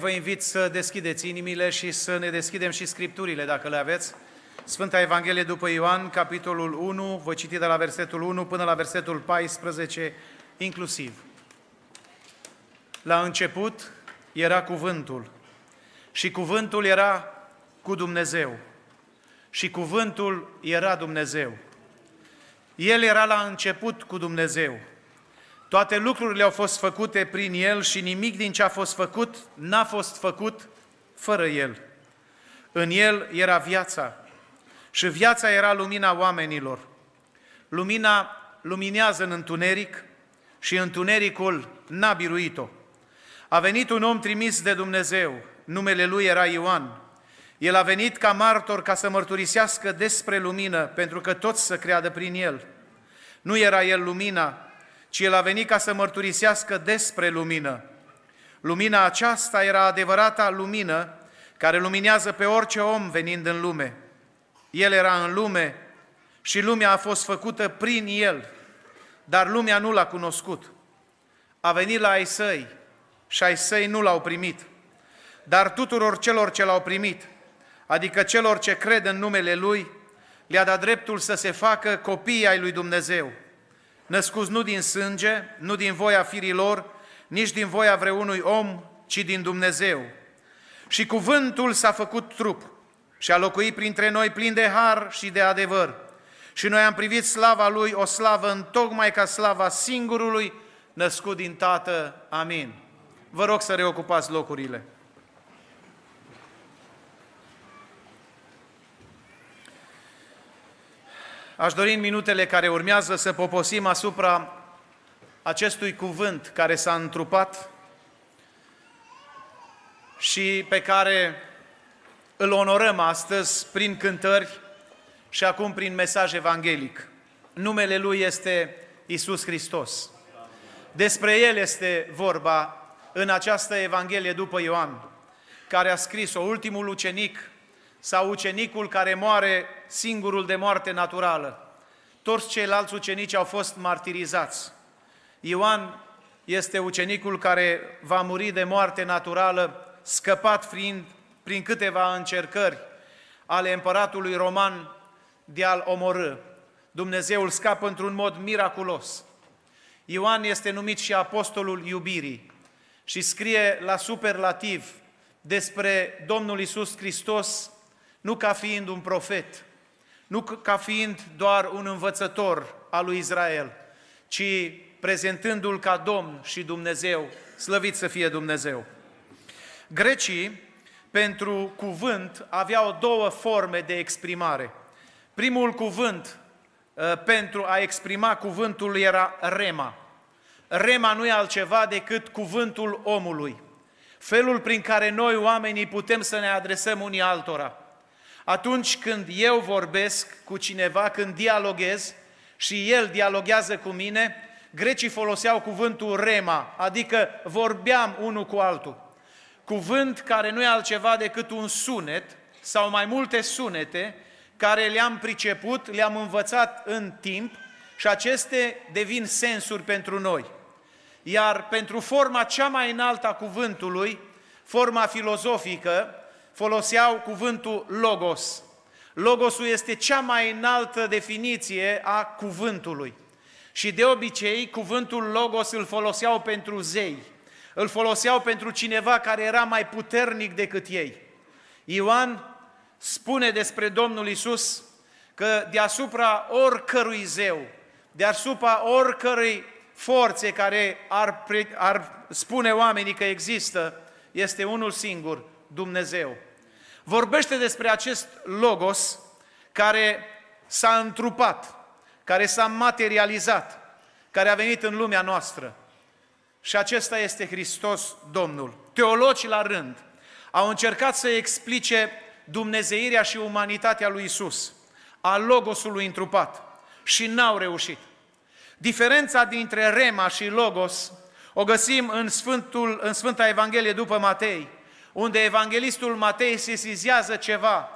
Vă invit să deschideți inimile și să ne deschidem și scripturile, dacă le aveți. Sfânta Evanghelie după Ioan, capitolul 1, voi citi de la versetul 1 până la versetul 14, inclusiv. La început era cuvântul și cuvântul era cu Dumnezeu și cuvântul era Dumnezeu. El era la început cu Dumnezeu. Toate lucrurile au fost făcute prin El și nimic din ce a fost făcut n-a fost făcut fără El. În El era viața și viața era lumina oamenilor. Lumina luminează în întuneric și întunericul n-a biruit-o. A venit un om trimis de Dumnezeu, numele lui era Ioan. El a venit ca martor ca să mărturisească despre lumină, pentru că toți să creadă prin el. Nu era el lumina, ci El a venit ca să mărturisească despre lumină. Lumina aceasta era adevărata lumină care luminează pe orice om venind în lume. El era în lume și lumea a fost făcută prin El, dar lumea nu l-a cunoscut. A venit la ai săi și ai săi nu l-au primit. Dar tuturor celor ce l-au primit, adică celor ce cred în numele Lui, le-a dat dreptul să se facă copii ai lui Dumnezeu – născuți nu din sânge, nu din voia firilor, nici din voia vreunui om, ci din Dumnezeu. Și cuvântul s-a făcut trup și a locuit printre noi plin de har și de adevăr. Și noi am privit slava Lui, o slavă în tocmai ca slava singurului născut din Tată. Amin. Vă rog să reocupați locurile. Aș dori în minutele care urmează să poposim asupra acestui cuvânt care s-a întrupat și pe care îl onorăm astăzi prin cântări și acum prin mesaj evanghelic. Numele Lui este Isus Hristos. Despre El este vorba în această Evanghelie după Ioan, care a scris-o, ultimul ucenic sau ucenicul care moare singurul de moarte naturală. Toți ceilalți ucenici au fost martirizați. Ioan este ucenicul care va muri de moarte naturală, scăpat fiind prin câteva încercări ale împăratului roman de a-l omorâ. Dumnezeu îl scapă într-un mod miraculos. Ioan este numit și apostolul iubirii și scrie la superlativ despre Domnul Isus Hristos nu ca fiind un profet, nu ca fiind doar un învățător al lui Israel, ci prezentându-l ca Domn și Dumnezeu, slăvit să fie Dumnezeu. Grecii, pentru cuvânt, aveau două forme de exprimare. Primul cuvânt ă, pentru a exprima cuvântul era rema. Rema nu e altceva decât cuvântul omului. Felul prin care noi, oamenii, putem să ne adresăm unii altora – atunci când eu vorbesc cu cineva, când dialoghez și el dialoghează cu mine, grecii foloseau cuvântul rema, adică vorbeam unul cu altul. Cuvânt care nu e altceva decât un sunet sau mai multe sunete care le-am priceput, le-am învățat în timp și aceste devin sensuri pentru noi. Iar pentru forma cea mai înaltă a cuvântului, forma filozofică, foloseau cuvântul logos. Logosul este cea mai înaltă definiție a cuvântului. Și de obicei, cuvântul logos îl foloseau pentru zei, îl foloseau pentru cineva care era mai puternic decât ei. Ioan spune despre Domnul Isus că deasupra oricărui zeu, deasupra oricărui forțe care ar, ar spune oamenii că există, este unul singur, Dumnezeu. Vorbește despre acest logos care s-a întrupat, care s-a materializat, care a venit în lumea noastră. Și acesta este Hristos Domnul. Teologii la rând au încercat să explice dumnezeirea și umanitatea lui Isus, a logosului întrupat și n-au reușit. Diferența dintre Rema și Logos o găsim în, Sfântul, în Sfânta Evanghelie după Matei, unde evanghelistul Matei sesizează ceva.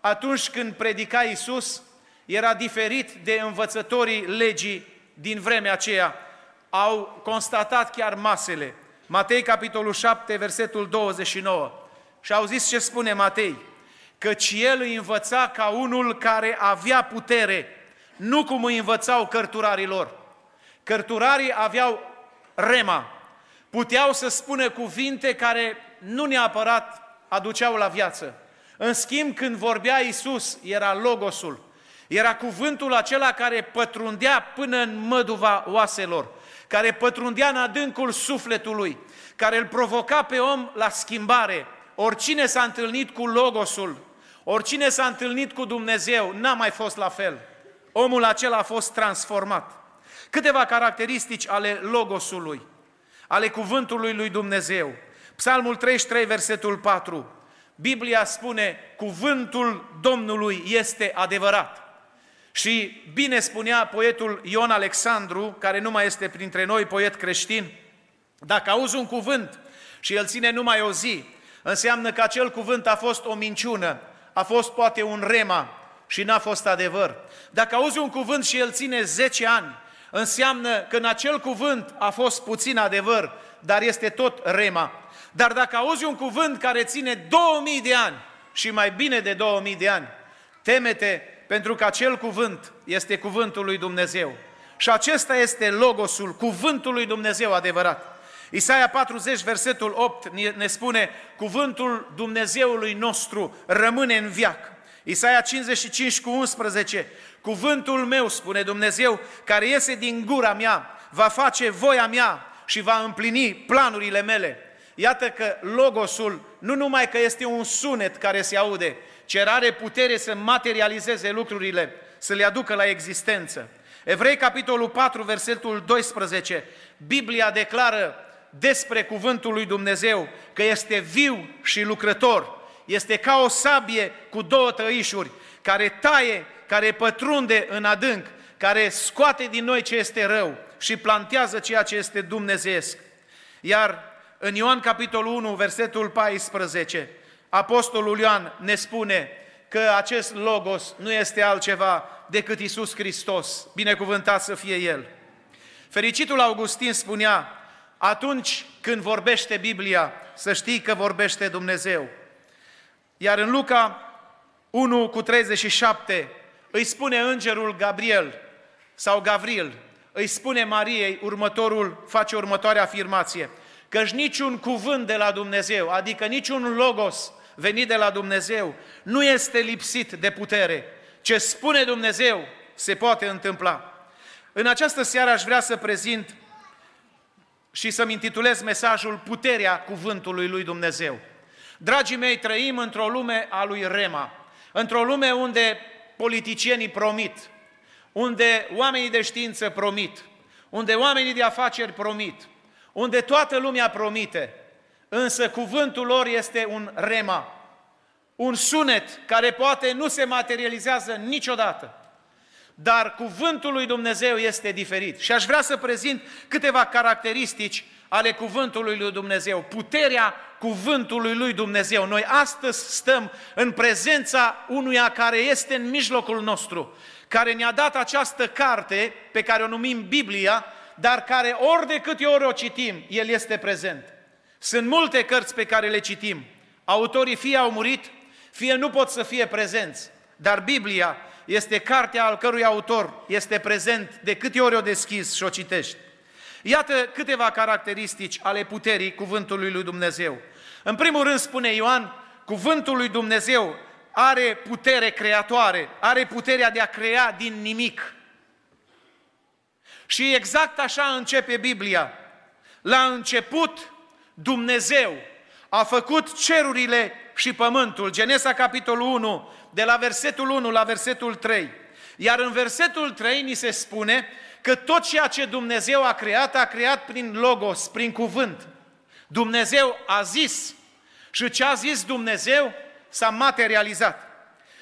Atunci când predica Iisus, era diferit de învățătorii legii din vremea aceea. Au constatat chiar masele. Matei, capitolul 7, versetul 29. Și auziți ce spune Matei? Căci el îi învăța ca unul care avea putere, nu cum îi învățau cărturarii lor. Cărturarii aveau rema, puteau să spună cuvinte care nu neapărat aduceau la viață. În schimb, când vorbea Isus, era logosul, era cuvântul acela care pătrundea până în măduva oaselor, care pătrundea în adâncul sufletului, care îl provoca pe om la schimbare. Oricine s-a întâlnit cu logosul, oricine s-a întâlnit cu Dumnezeu, n-a mai fost la fel. Omul acela a fost transformat. Câteva caracteristici ale logosului, ale cuvântului lui Dumnezeu. Psalmul 33, versetul 4. Biblia spune, cuvântul Domnului este adevărat. Și bine spunea poetul Ion Alexandru, care nu mai este printre noi, poet creștin, dacă auzi un cuvânt și el ține numai o zi, înseamnă că acel cuvânt a fost o minciună, a fost poate un rema și n-a fost adevăr. Dacă auzi un cuvânt și el ține 10 ani, înseamnă că în acel cuvânt a fost puțin adevăr, dar este tot rema. Dar dacă auzi un cuvânt care ține 2000 de ani și mai bine de 2000 de ani, temete pentru că acel cuvânt este cuvântul lui Dumnezeu. Și acesta este logosul, cuvântul lui Dumnezeu adevărat. Isaia 40, versetul 8 ne spune, cuvântul Dumnezeului nostru rămâne în viac. Isaia 55 cu 11, cuvântul meu, spune Dumnezeu, care iese din gura mea, va face voia mea și va împlini planurile mele. Iată că logosul nu numai că este un sunet care se aude, ci are putere să materializeze lucrurile, să le aducă la existență. Evrei, capitolul 4, versetul 12, Biblia declară despre cuvântul lui Dumnezeu că este viu și lucrător, este ca o sabie cu două tăișuri, care taie, care pătrunde în adânc, care scoate din noi ce este rău și plantează ceea ce este dumnezeesc. Iar în Ioan capitolul 1, versetul 14, Apostolul Ioan ne spune că acest Logos nu este altceva decât Isus Hristos, binecuvântat să fie El. Fericitul Augustin spunea, atunci când vorbește Biblia, să știi că vorbește Dumnezeu. Iar în Luca 1 cu 37 îi spune îngerul Gabriel sau Gavril, îi spune Mariei următorul, face următoarea afirmație, căci niciun cuvânt de la Dumnezeu, adică niciun logos venit de la Dumnezeu, nu este lipsit de putere. Ce spune Dumnezeu se poate întâmpla. În această seară aș vrea să prezint și să-mi intitulez mesajul Puterea Cuvântului lui Dumnezeu. Dragii mei, trăim într-o lume a lui Rema, într-o lume unde politicienii promit, unde oamenii de știință promit, unde oamenii de afaceri promit, unde toată lumea promite, însă cuvântul lor este un rema, un sunet care poate nu se materializează niciodată. Dar cuvântul lui Dumnezeu este diferit. Și aș vrea să prezint câteva caracteristici ale cuvântului lui Dumnezeu, puterea cuvântului lui Dumnezeu. Noi astăzi stăm în prezența unuia care este în mijlocul nostru, care ne-a dat această carte pe care o numim Biblia, dar care ori de câte ori o citim, El este prezent. Sunt multe cărți pe care le citim. Autorii fie au murit, fie nu pot să fie prezenți. Dar Biblia este cartea al cărui autor este prezent de câte ori o deschizi și o citești. Iată câteva caracteristici ale puterii cuvântului lui Dumnezeu. În primul rând spune Ioan, cuvântul lui Dumnezeu are putere creatoare, are puterea de a crea din nimic. Și exact așa începe Biblia. La început, Dumnezeu a făcut cerurile și pământul. Genesa, capitolul 1, de la versetul 1 la versetul 3. Iar în versetul 3 ni se spune că tot ceea ce Dumnezeu a creat, a creat prin logos, prin cuvânt. Dumnezeu a zis și ce a zis Dumnezeu s-a materializat.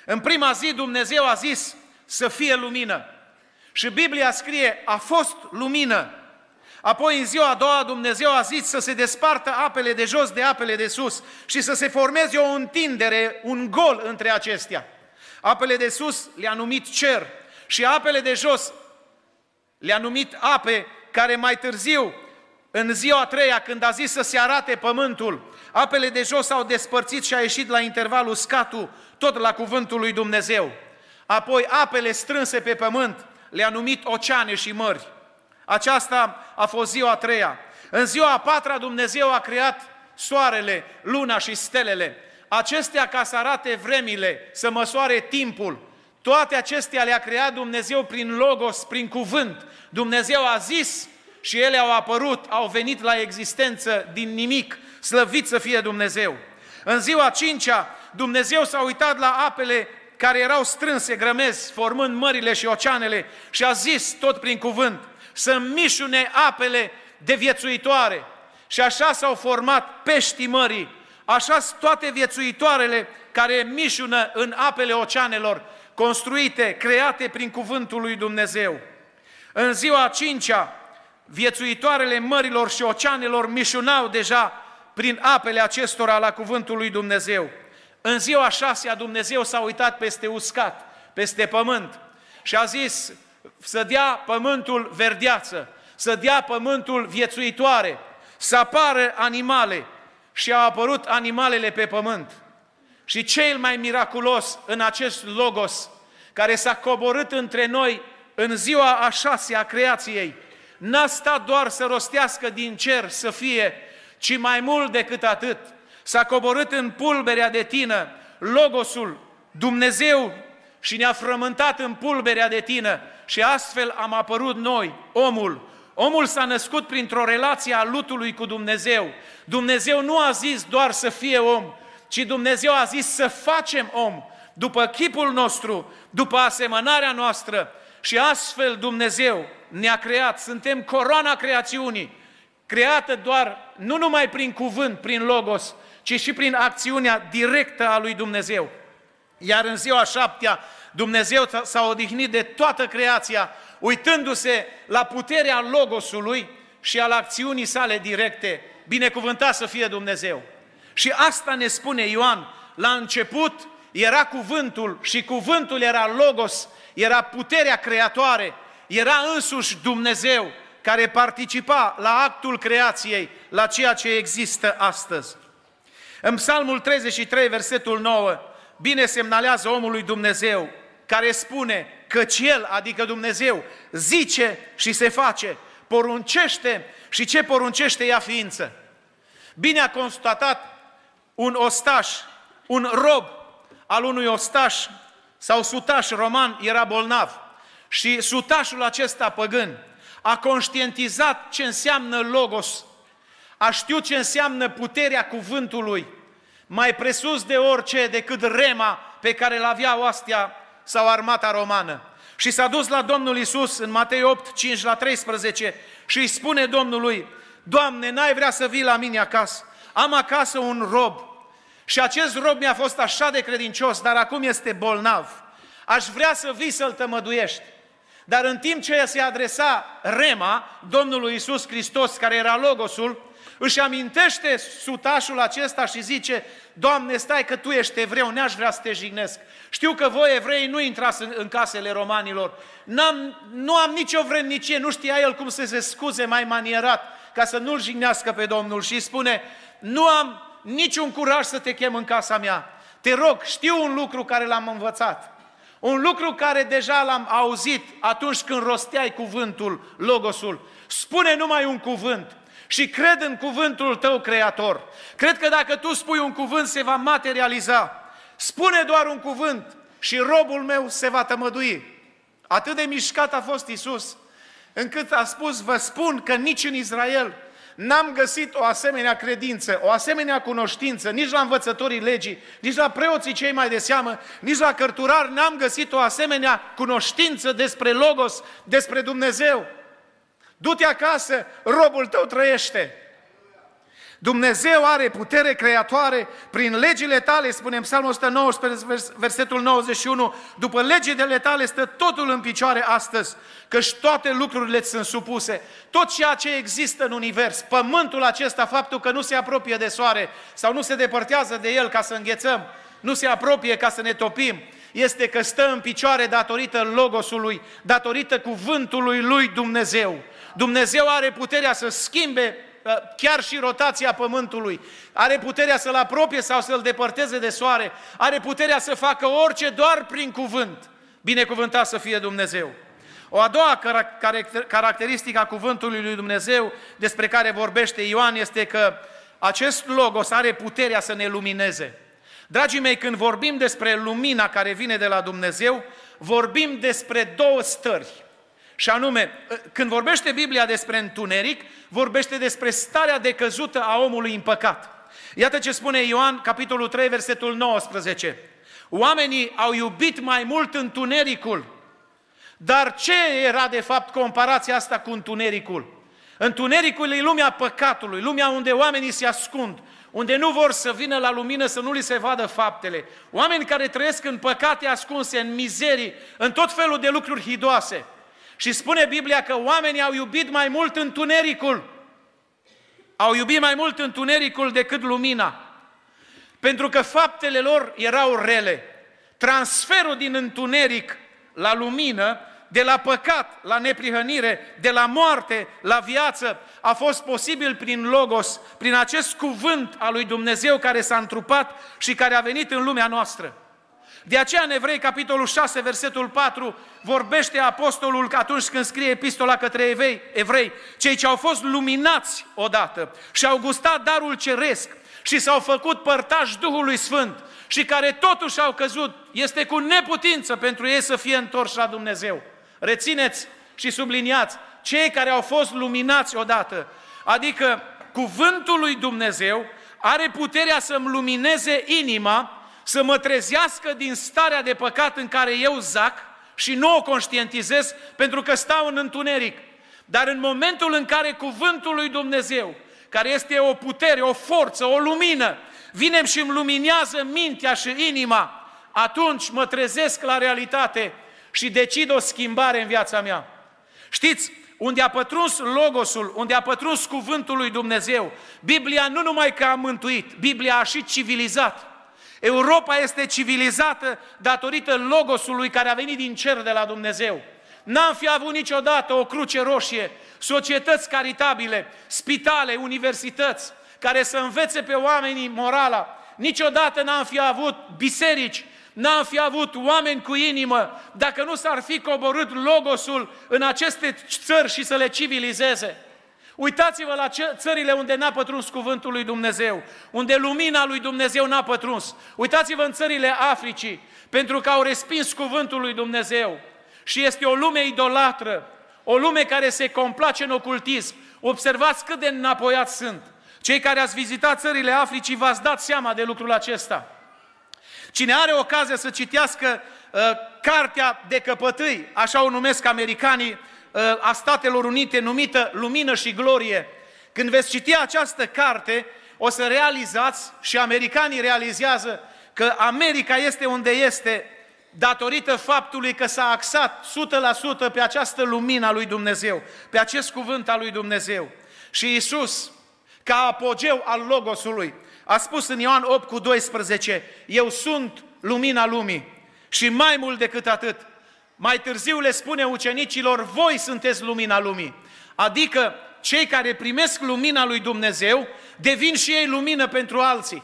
În prima zi Dumnezeu a zis să fie lumină. Și Biblia scrie, a fost lumină. Apoi în ziua a doua Dumnezeu a zis să se despartă apele de jos de apele de sus și să se formeze o întindere, un gol între acestea. Apele de sus le-a numit cer și apele de jos le-a numit ape care mai târziu în ziua a treia, când a zis să se arate pământul, apele de jos s-au despărțit și a ieșit la intervalul scatul, tot la cuvântul lui Dumnezeu. Apoi apele strânse pe pământ le-a numit oceane și mări. Aceasta a fost ziua a treia. În ziua a patra Dumnezeu a creat soarele, luna și stelele. Acestea ca să arate vremile, să măsoare timpul. Toate acestea le-a creat Dumnezeu prin logos, prin cuvânt. Dumnezeu a zis și ele au apărut, au venit la existență din nimic. Slăvit să fie Dumnezeu! În ziua cincea, Dumnezeu s-a uitat la apele care erau strânse, grămezi, formând mările și oceanele și a zis tot prin cuvânt să mișune apele de viețuitoare. Și așa s-au format peștii mării, așa toate viețuitoarele care mișună în apele oceanelor, construite, create prin cuvântul lui Dumnezeu. În ziua a cincea, viețuitoarele mărilor și oceanelor mișunau deja prin apele acestora la cuvântul lui Dumnezeu. În ziua a șasea Dumnezeu s-a uitat peste uscat, peste pământ și a zis să dea pământul verdeață, să dea pământul viețuitoare, să apară animale. Și au apărut animalele pe pământ. Și cel mai miraculos în acest logos, care s-a coborât între noi în ziua a șasea a creației, n-a stat doar să rostească din cer să fie, ci mai mult decât atât, s-a coborât în pulberea de tină, Logosul, Dumnezeu, și ne-a frământat în pulberea de tină și astfel am apărut noi, omul. Omul s-a născut printr-o relație a lutului cu Dumnezeu. Dumnezeu nu a zis doar să fie om, ci Dumnezeu a zis să facem om, după chipul nostru, după asemănarea noastră. Și astfel Dumnezeu ne-a creat, suntem coroana creațiunii, creată doar, nu numai prin cuvânt, prin logos, ci și prin acțiunea directă a lui Dumnezeu. Iar în ziua șaptea, Dumnezeu s-a odihnit de toată creația, uitându-se la puterea Logosului și al acțiunii sale directe. Binecuvântat să fie Dumnezeu! Și asta ne spune Ioan, la început era cuvântul și cuvântul era Logos, era puterea creatoare, era însuși Dumnezeu care participa la actul creației, la ceea ce există astăzi. În Psalmul 33, versetul 9, bine semnalează omului Dumnezeu, care spune că El, adică Dumnezeu, zice și se face, poruncește și ce poruncește ea ființă. Bine a constatat un ostaș, un rob al unui ostaș sau sutaș roman era bolnav și sutașul acesta păgân a conștientizat ce înseamnă logos, a știut ce înseamnă puterea cuvântului, mai presus de orice decât rema pe care îl avea oastea sau armata romană. Și s-a dus la Domnul Isus în Matei 8, 5 la 13 și îi spune Domnului, Doamne, n-ai vrea să vii la mine acasă? Am acasă un rob și acest rob mi-a fost așa de credincios, dar acum este bolnav. Aș vrea să vii să-l tămăduiești. Dar în timp ce se adresa Rema, Domnului Isus Hristos, care era Logosul, își amintește sutașul acesta și zice, Doamne, stai că Tu ești evreu, n-aș vrea să te jignesc. Știu că voi evrei nu intrați în, în casele romanilor. N-am, nu am nicio vrednicie, nu știa el cum să se scuze mai manierat ca să nu-l jignească pe Domnul și spune, nu am niciun curaj să te chem în casa mea. Te rog, știu un lucru care l-am învățat. Un lucru care deja l-am auzit atunci când rosteai cuvântul, logosul. Spune numai un cuvânt și cred în cuvântul tău creator. Cred că dacă tu spui un cuvânt, se va materializa. Spune doar un cuvânt și robul meu se va tămădui. Atât de mișcat a fost Isus, încât a spus, vă spun că nici în Israel n-am găsit o asemenea credință, o asemenea cunoștință, nici la învățătorii legii, nici la preoții cei mai de seamă, nici la cărturari n-am găsit o asemenea cunoștință despre Logos, despre Dumnezeu. Du-te acasă, robul tău trăiește. Dumnezeu are putere creatoare prin legile tale, spunem Psalmul 119, versetul 91, după legile tale stă totul în picioare astăzi, căci toate lucrurile sunt supuse. Tot ceea ce există în univers, pământul acesta, faptul că nu se apropie de soare sau nu se depărtează de el ca să înghețăm, nu se apropie ca să ne topim, este că stă în picioare datorită logosului, datorită cuvântului lui Dumnezeu. Dumnezeu are puterea să schimbe uh, chiar și rotația pământului, are puterea să-l apropie sau să-l depărteze de soare, are puterea să facă orice doar prin cuvânt. Binecuvântat să fie Dumnezeu. O a doua caracteristică a cuvântului lui Dumnezeu despre care vorbește Ioan este că acest logos are puterea să ne lumineze. Dragii mei, când vorbim despre lumina care vine de la Dumnezeu, vorbim despre două stări. Și anume, când vorbește Biblia despre întuneric, vorbește despre starea decăzută a omului în păcat. Iată ce spune Ioan, capitolul 3, versetul 19. Oamenii au iubit mai mult întunericul dar ce era de fapt comparația asta cu întunericul? Întunericul e lumea păcatului, lumea unde oamenii se ascund, unde nu vor să vină la lumină să nu li se vadă faptele. Oameni care trăiesc în păcate ascunse, în mizerii, în tot felul de lucruri hidoase. Și spune Biblia că oamenii au iubit mai mult întunericul. Au iubit mai mult întunericul decât lumina. Pentru că faptele lor erau rele. Transferul din întuneric la lumină de la păcat la neprihănire, de la moarte la viață, a fost posibil prin Logos, prin acest cuvânt al lui Dumnezeu care s-a întrupat și care a venit în lumea noastră. De aceea în Evrei, capitolul 6, versetul 4, vorbește apostolul că atunci când scrie epistola către evrei, evrei, cei ce au fost luminați odată și au gustat darul ceresc și s-au făcut părtași Duhului Sfânt și care totuși au căzut, este cu neputință pentru ei să fie întorși la Dumnezeu. Rețineți și subliniați, cei care au fost luminați odată, adică cuvântul lui Dumnezeu are puterea să-mi lumineze inima, să mă trezească din starea de păcat în care eu zac și nu o conștientizez pentru că stau în întuneric. Dar în momentul în care cuvântul lui Dumnezeu, care este o putere, o forță, o lumină, vine și îmi luminează mintea și inima, atunci mă trezesc la realitate și decid o schimbare în viața mea. Știți, unde a pătruns Logosul, unde a pătruns Cuvântul lui Dumnezeu, Biblia nu numai că a mântuit, Biblia a și civilizat. Europa este civilizată datorită Logosului care a venit din cer de la Dumnezeu. N-am fi avut niciodată o cruce roșie, societăți caritabile, spitale, universități, care să învețe pe oamenii morala. Niciodată n-am fi avut biserici n-am fi avut oameni cu inimă dacă nu s-ar fi coborât logosul în aceste țări și să le civilizeze. Uitați-vă la țările unde n-a pătruns cuvântul lui Dumnezeu, unde lumina lui Dumnezeu n-a pătruns. Uitați-vă în țările Africii, pentru că au respins cuvântul lui Dumnezeu. Și este o lume idolatră, o lume care se complace în ocultism. Observați cât de înapoiați sunt. Cei care ați vizitat țările Africii v-ați dat seama de lucrul acesta. Cine are ocazia să citească uh, cartea de căpătâi, așa o numesc americanii, uh, a Statelor Unite, numită Lumină și Glorie, când veți citi această carte, o să realizați și americanii realizează că America este unde este datorită faptului că s-a axat 100% pe această lumină a lui Dumnezeu, pe acest cuvânt al lui Dumnezeu. Și Isus, ca apogeu al Logosului, a spus în Ioan 8 cu 12, eu sunt lumina lumii. Și mai mult decât atât, mai târziu le spune ucenicilor, voi sunteți lumina lumii. Adică cei care primesc lumina lui Dumnezeu devin și ei lumină pentru alții.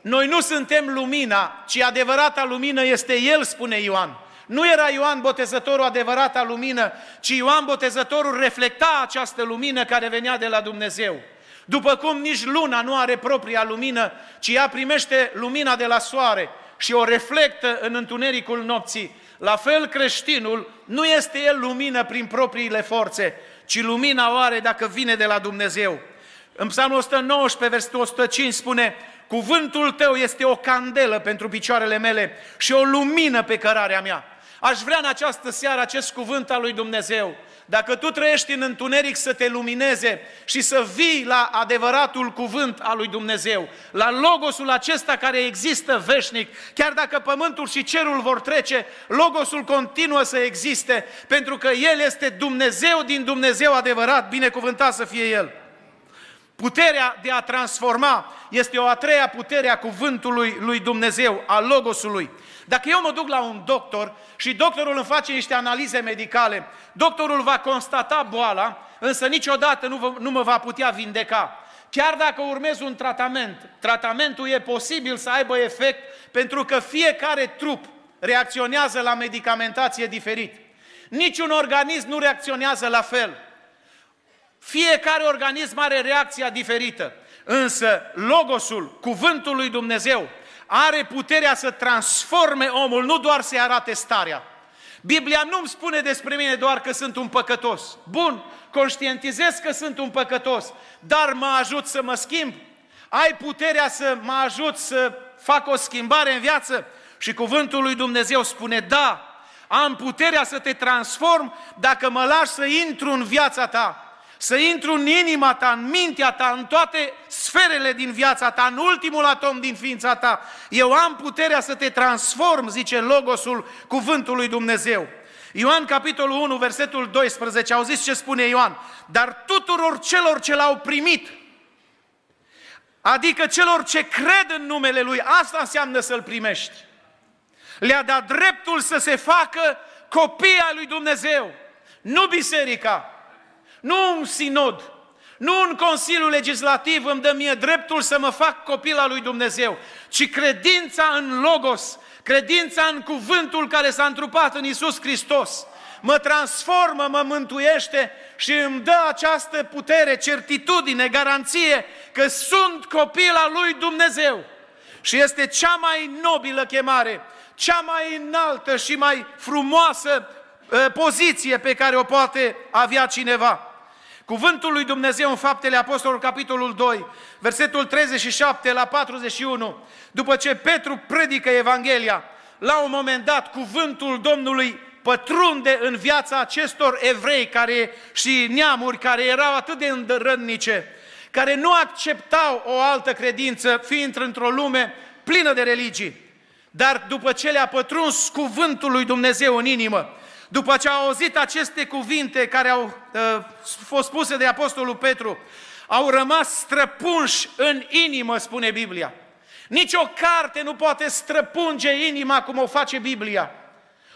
Noi nu suntem lumina, ci adevărata lumină este El, spune Ioan. Nu era Ioan Botezătorul adevărata lumină, ci Ioan Botezătorul reflecta această lumină care venea de la Dumnezeu. După cum nici luna nu are propria lumină, ci ea primește lumina de la soare și o reflectă în întunericul nopții. La fel creștinul nu este el lumină prin propriile forțe, ci lumina o are dacă vine de la Dumnezeu. În Psalmul 119, versetul 105 spune, Cuvântul tău este o candelă pentru picioarele mele și o lumină pe cărarea mea. Aș vrea în această seară acest cuvânt al lui Dumnezeu dacă tu trăiești în întuneric să te lumineze și să vii la adevăratul cuvânt al lui Dumnezeu, la logosul acesta care există veșnic, chiar dacă pământul și cerul vor trece, logosul continuă să existe, pentru că El este Dumnezeu din Dumnezeu adevărat, binecuvântat să fie El. Puterea de a transforma este o a treia putere a cuvântului lui Dumnezeu, a Logosului. Dacă eu mă duc la un doctor și doctorul îmi face niște analize medicale, doctorul va constata boala, însă niciodată nu, vă, nu mă va putea vindeca. Chiar dacă urmez un tratament, tratamentul e posibil să aibă efect pentru că fiecare trup reacționează la medicamentație diferit. Niciun organism nu reacționează la fel. Fiecare organism are reacția diferită. Însă Logosul, cuvântul lui Dumnezeu, are puterea să transforme omul, nu doar să-i arate starea. Biblia nu-mi spune despre mine doar că sunt un păcătos. Bun, conștientizez că sunt un păcătos, dar mă ajut să mă schimb. Ai puterea să mă ajut să fac o schimbare în viață? Și cuvântul lui Dumnezeu spune, da, am puterea să te transform dacă mă lași să intru în viața ta să intru în inima ta, în mintea ta, în toate sferele din viața ta, în ultimul atom din ființa ta. Eu am puterea să te transform, zice Logosul cuvântului Dumnezeu. Ioan, capitolul 1, versetul 12, auziți ce spune Ioan? Dar tuturor celor ce l-au primit, adică celor ce cred în numele Lui, asta înseamnă să-L primești. Le-a dat dreptul să se facă copii al lui Dumnezeu, nu biserica, nu un sinod, nu un Consiliu Legislativ îmi dă mie dreptul să mă fac copil al lui Dumnezeu, ci credința în Logos, credința în cuvântul care s-a întrupat în Isus Hristos, mă transformă, mă mântuiește și îmi dă această putere, certitudine, garanție că sunt copil al lui Dumnezeu. Și este cea mai nobilă chemare, cea mai înaltă și mai frumoasă uh, poziție pe care o poate avea cineva. Cuvântul lui Dumnezeu în Faptele Apostolului, capitolul 2, versetul 37 la 41, după ce Petru predică Evanghelia, la un moment dat cuvântul Domnului pătrunde în viața acestor evrei care, și neamuri care erau atât de îndărădnice, care nu acceptau o altă credință, fiind într-o lume plină de religii. Dar după ce le-a pătruns cuvântul lui Dumnezeu în inimă, după ce au auzit aceste cuvinte care au uh, fost spuse de Apostolul Petru, au rămas străpunși în inimă, spune Biblia. Nici o carte nu poate străpunge inima cum o face Biblia.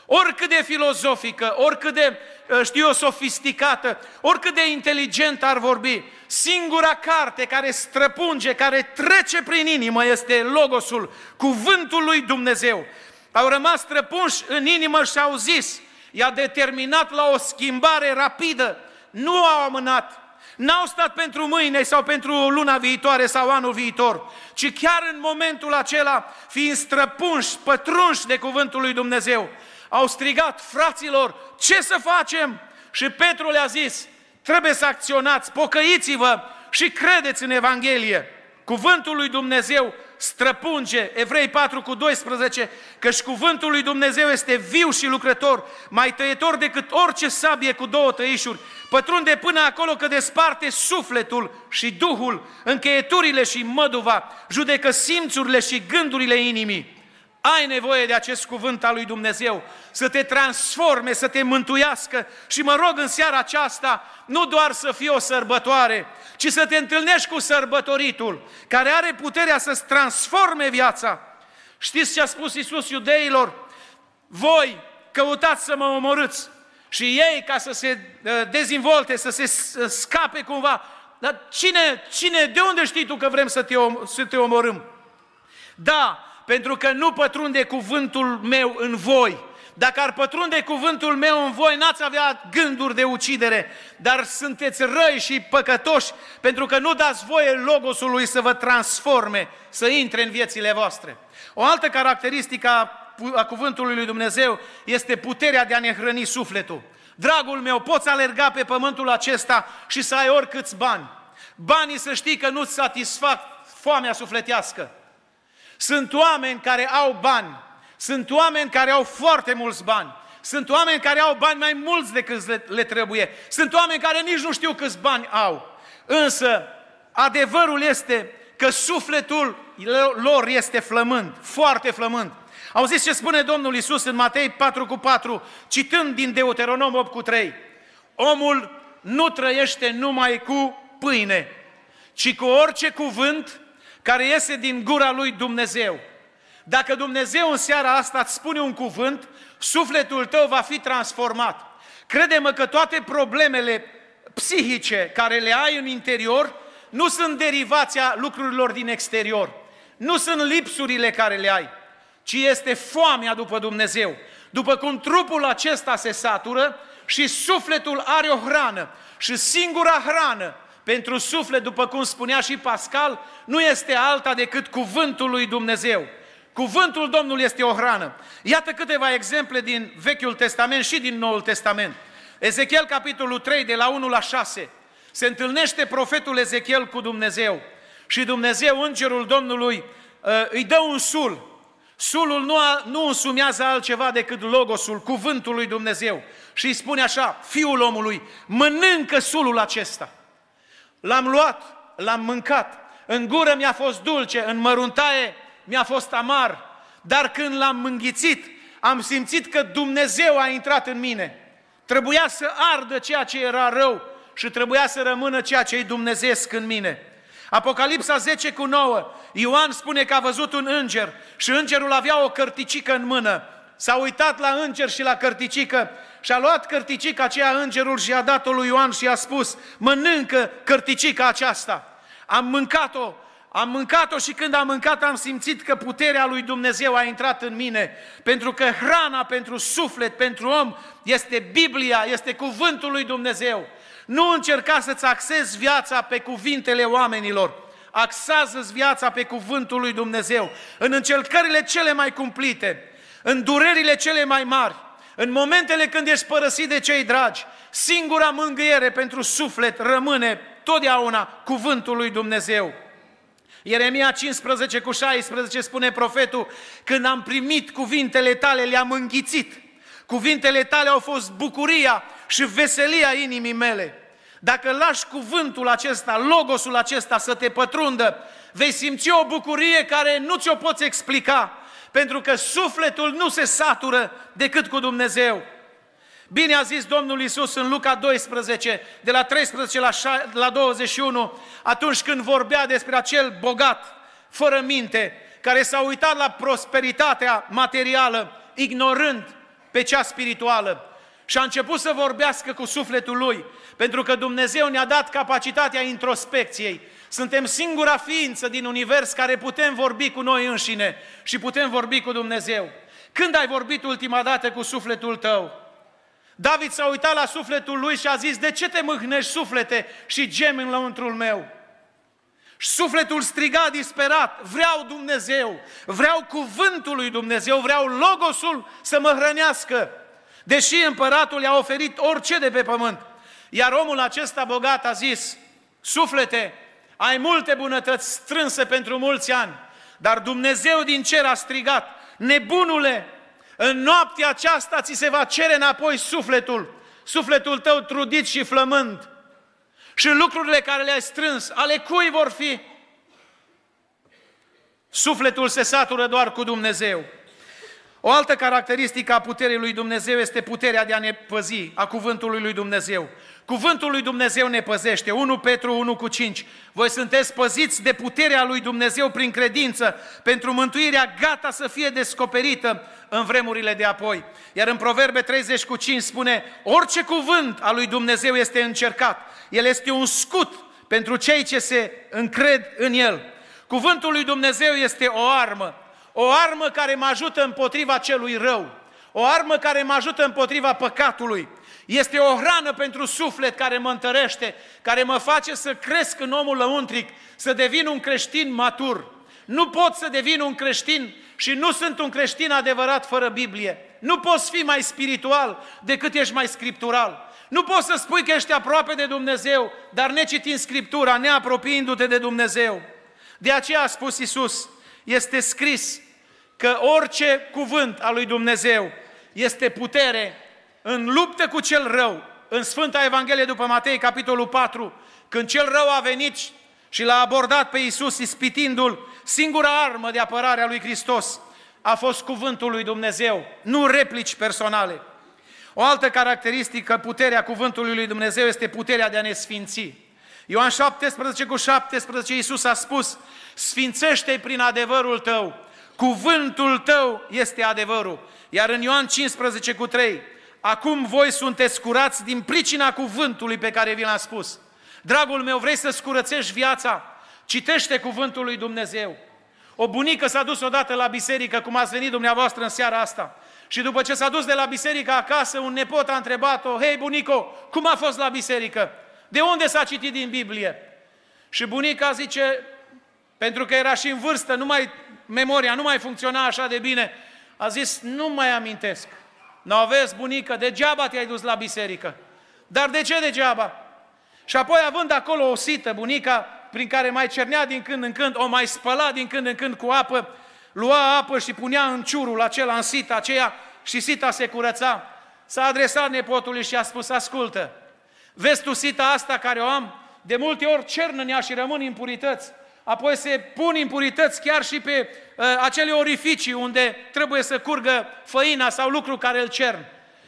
Oricât de filozofică, oricât de, uh, știu eu, sofisticată, oricât de inteligent ar vorbi, singura carte care străpunge, care trece prin inimă este Logosul, cuvântul lui Dumnezeu. Au rămas străpunși în inimă și au zis, i-a determinat la o schimbare rapidă. Nu au amânat, n-au stat pentru mâine sau pentru luna viitoare sau anul viitor, ci chiar în momentul acela, fiind străpunși, pătrunși de cuvântul lui Dumnezeu, au strigat, fraților, ce să facem? Și Petru le-a zis, trebuie să acționați, pocăiți-vă și credeți în Evanghelie. Cuvântul lui Dumnezeu străpunge, Evrei 4 cu 12, și cuvântul lui Dumnezeu este viu și lucrător, mai tăietor decât orice sabie cu două tăișuri, pătrunde până acolo că desparte sufletul și duhul, încheieturile și măduva, judecă simțurile și gândurile inimii. Ai nevoie de acest cuvânt al lui Dumnezeu să te transforme, să te mântuiască și mă rog în seara aceasta nu doar să fie o sărbătoare, ci să te întâlnești cu sărbătoritul care are puterea să-ți transforme viața. Știți ce a spus Iisus iudeilor? Voi căutați să mă omorâți și ei ca să se uh, dezvolte, să se scape cumva. Dar cine, cine, de unde știi tu că vrem să te, om, să te omorâm? Da, pentru că nu pătrunde cuvântul meu în voi. Dacă ar pătrunde cuvântul meu în voi, n-ați avea gânduri de ucidere, dar sunteți răi și păcătoși pentru că nu dați voie Logosului să vă transforme, să intre în viețile voastre. O altă caracteristică a cuvântului lui Dumnezeu este puterea de a ne hrăni sufletul. Dragul meu, poți alerga pe pământul acesta și să ai oricâți bani. Banii să știi că nu-ți satisfac foamea sufletească. Sunt oameni care au bani, sunt oameni care au foarte mulți bani, sunt oameni care au bani mai mulți decât le, le trebuie, sunt oameni care nici nu știu câți bani au. Însă, adevărul este că sufletul lor este flămând, foarte flămând. Auziți ce spune Domnul Isus în Matei 4 cu 4, citând din Deuteronom 8 cu 3. Omul nu trăiește numai cu pâine, ci cu orice cuvânt care iese din gura lui Dumnezeu. Dacă Dumnezeu în seara asta îți spune un cuvânt, sufletul tău va fi transformat. Crede-mă că toate problemele psihice care le ai în interior nu sunt derivația lucrurilor din exterior. Nu sunt lipsurile care le ai, ci este foamea după Dumnezeu. După cum trupul acesta se satură și sufletul are o hrană și singura hrană pentru suflet, după cum spunea și Pascal, nu este alta decât cuvântul lui Dumnezeu. Cuvântul Domnului este o hrană. Iată câteva exemple din Vechiul Testament și din Noul Testament. Ezechiel, capitolul 3, de la 1 la 6. Se întâlnește profetul Ezechiel cu Dumnezeu și Dumnezeu, îngerul Domnului, uh, îi dă un sul. Sulul nu, a, nu însumează altceva decât logosul, cuvântul lui Dumnezeu. Și îi spune așa, fiul omului, mănâncă sulul acesta. L-am luat, l-am mâncat, în gură mi-a fost dulce, în măruntaie mi-a fost amar, dar când l-am mânghițit, am simțit că Dumnezeu a intrat în mine. Trebuia să ardă ceea ce era rău și trebuia să rămână ceea ce e dumnezeesc în mine. Apocalipsa 10 cu 9, Ioan spune că a văzut un înger și îngerul avea o cărticică în mână. S-a uitat la înger și la cărticică și a luat cărticica aceea îngerul și a dat-o lui Ioan și a spus, mănâncă cărticica aceasta. Am mâncat-o am mâncat-o și când am mâncat am simțit că puterea lui Dumnezeu a intrat în mine. Pentru că hrana pentru suflet, pentru om, este Biblia, este cuvântul lui Dumnezeu. Nu încerca să-ți axezi viața pe cuvintele oamenilor. Axează-ți viața pe cuvântul lui Dumnezeu. În încercările cele mai cumplite, în durerile cele mai mari, în momentele când ești părăsit de cei dragi, singura mângâiere pentru suflet rămâne totdeauna cuvântul lui Dumnezeu. Ieremia 15 cu 16 spune profetul, când am primit cuvintele tale, le-am înghițit. Cuvintele tale au fost bucuria și veselia inimii mele. Dacă lași cuvântul acesta, logosul acesta să te pătrundă, vei simți o bucurie care nu ți-o poți explica, pentru că sufletul nu se satură decât cu Dumnezeu. Bine a zis Domnul Isus în Luca 12, de la 13 la, 6, la 21, atunci când vorbea despre acel bogat, fără minte, care s-a uitat la prosperitatea materială, ignorând pe cea spirituală. Și a început să vorbească cu sufletul lui, pentru că Dumnezeu ne-a dat capacitatea introspecției. Suntem singura ființă din univers care putem vorbi cu noi înșine și putem vorbi cu Dumnezeu. Când ai vorbit ultima dată cu sufletul tău? David s-a uitat la sufletul lui și a zis, de ce te mâhnești suflete și gemi în lăuntrul meu? Și sufletul striga disperat, vreau Dumnezeu, vreau cuvântul lui Dumnezeu, vreau logosul să mă hrănească. Deși împăratul i-a oferit orice de pe pământ. Iar omul acesta bogat a zis, suflete, ai multe bunătăți strânse pentru mulți ani, dar Dumnezeu din cer a strigat, nebunule, în noaptea aceasta ți se va cere înapoi sufletul, sufletul tău trudit și flămând. Și lucrurile care le-ai strâns, ale cui vor fi? Sufletul se satură doar cu Dumnezeu. O altă caracteristică a puterii lui Dumnezeu este puterea de a ne păzi, a cuvântului lui Dumnezeu. Cuvântul lui Dumnezeu ne păzește. 1 Petru 1 cu 5. Voi sunteți păziți de puterea lui Dumnezeu prin credință, pentru mântuirea gata să fie descoperită în vremurile de apoi. Iar în Proverbe 30 cu 5 spune, orice cuvânt al lui Dumnezeu este încercat. El este un scut pentru cei ce se încred în el. Cuvântul lui Dumnezeu este o armă, o armă care mă ajută împotriva celui rău, o armă care mă ajută împotriva păcatului, este o hrană pentru suflet care mă întărește, care mă face să cresc în omul lăuntric, să devin un creștin matur. Nu pot să devin un creștin și nu sunt un creștin adevărat fără Biblie. Nu poți fi mai spiritual decât ești mai scriptural. Nu poți să spui că ești aproape de Dumnezeu, dar necitind Scriptura, neapropiindu-te de Dumnezeu. De aceea a spus Isus, este scris că orice cuvânt al lui Dumnezeu este putere în luptă cu cel rău. În Sfânta Evanghelie după Matei, capitolul 4, când cel rău a venit și l-a abordat pe Iisus ispitindu-l, singura armă de apărare a lui Hristos a fost cuvântul lui Dumnezeu, nu replici personale. O altă caracteristică, puterea cuvântului lui Dumnezeu este puterea de a ne sfinți. Ioan 17 cu 17, Iisus a spus, sfințește prin adevărul tău, cuvântul tău este adevărul. Iar în Ioan 15 cu 3, acum voi sunteți curați din pricina cuvântului pe care vi l-am spus. Dragul meu, vrei să-ți curățești viața? Citește cuvântul lui Dumnezeu. O bunică s-a dus odată la biserică, cum ați venit dumneavoastră în seara asta. Și după ce s-a dus de la biserică acasă, un nepot a întrebat-o, Hei bunico, cum a fost la biserică? De unde s-a citit din Biblie? Și bunica zice, pentru că era și în vârstă, nu mai, memoria nu mai funcționa așa de bine, a zis, nu mai amintesc. Nu aveți, bunică, degeaba te-ai dus la biserică. Dar de ce degeaba? Și apoi, având acolo o sită, bunica, prin care mai cernea din când în când, o mai spăla din când în când cu apă, lua apă și punea în ciurul acela, în sita aceea, și sita se curăța. S-a adresat nepotului și a spus, ascultă, vezi tu sita asta care o am? De multe ori cern în ea și rămân impurități. Apoi se pun impurități chiar și pe uh, acele orificii unde trebuie să curgă făina sau lucru care îl cern.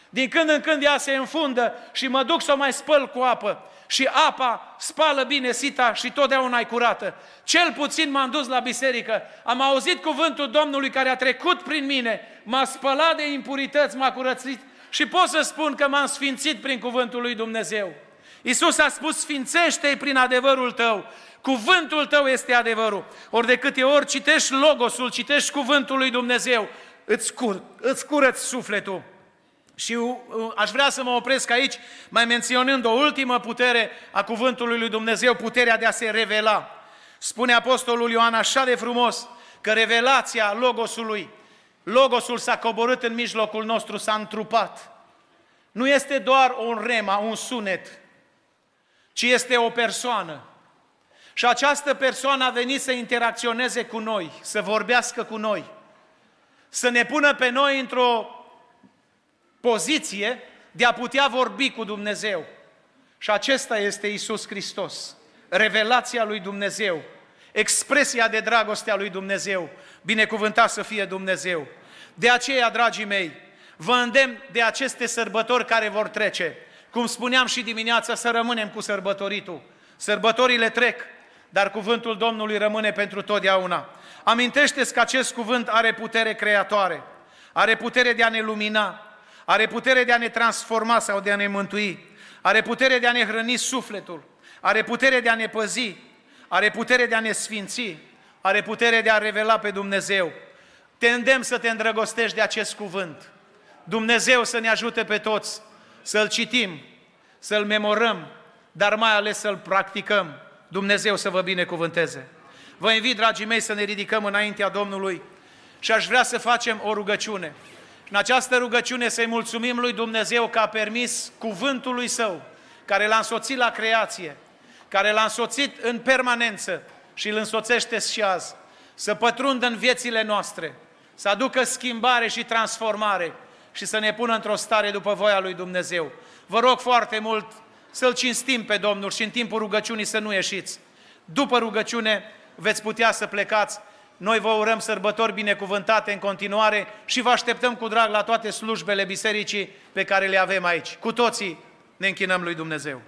Din când în când ea se înfundă și mă duc să o mai spăl cu apă și apa spală bine sita și totdeauna e curată. Cel puțin m-am dus la biserică, am auzit cuvântul Domnului care a trecut prin mine, m-a spălat de impurități, m-a curățit și pot să spun că m-am sfințit prin cuvântul lui Dumnezeu. Iisus a spus, sfințește-i prin adevărul tău. Cuvântul tău este adevărul. Ori de câte ori citești logosul, citești cuvântul lui Dumnezeu, îți, cur, îți curăți sufletul. Și uh, aș vrea să mă opresc aici, mai menționând o ultimă putere a cuvântului lui Dumnezeu, puterea de a se revela. Spune Apostolul Ioan așa de frumos că revelația Logosului, Logosul s-a coborât în mijlocul nostru, s-a întrupat. Nu este doar un rema, un sunet, ci este o persoană. Și această persoană a venit să interacționeze cu noi, să vorbească cu noi, să ne pună pe noi într-o poziție de a putea vorbi cu Dumnezeu. Și acesta este Isus Hristos, revelația lui Dumnezeu, expresia de dragoste a lui Dumnezeu, binecuvântat să fie Dumnezeu. De aceea, dragii mei, vă îndemn de aceste sărbători care vor trece. Cum spuneam și dimineața, să rămânem cu sărbătoritul. Sărbătorile trec, dar cuvântul Domnului rămâne pentru totdeauna. Amintește-ți că acest cuvânt are putere creatoare, are putere de a ne lumina, are putere de a ne transforma sau de a ne mântui, are putere de a ne hrăni sufletul, are putere de a ne păzi, are putere de a ne sfinți, are putere de a revela pe Dumnezeu. Te îndemn să te îndrăgostești de acest cuvânt. Dumnezeu să ne ajute pe toți să-l citim, să-l memorăm, dar mai ales să-l practicăm. Dumnezeu să vă binecuvânteze. Vă invit, dragii mei, să ne ridicăm înaintea Domnului și aș vrea să facem o rugăciune. În această rugăciune să-i mulțumim lui Dumnezeu că a permis cuvântul lui Său, care l-a însoțit la creație, care l-a însoțit în permanență și îl însoțește și azi, să pătrundă în viețile noastre, să aducă schimbare și transformare și să ne pună într-o stare după voia lui Dumnezeu. Vă rog foarte mult să-L cinstim pe Domnul și în timpul rugăciunii să nu ieșiți. După rugăciune veți putea să plecați noi vă urăm sărbători binecuvântate în continuare și vă așteptăm cu drag la toate slujbele bisericii pe care le avem aici. Cu toții ne închinăm lui Dumnezeu.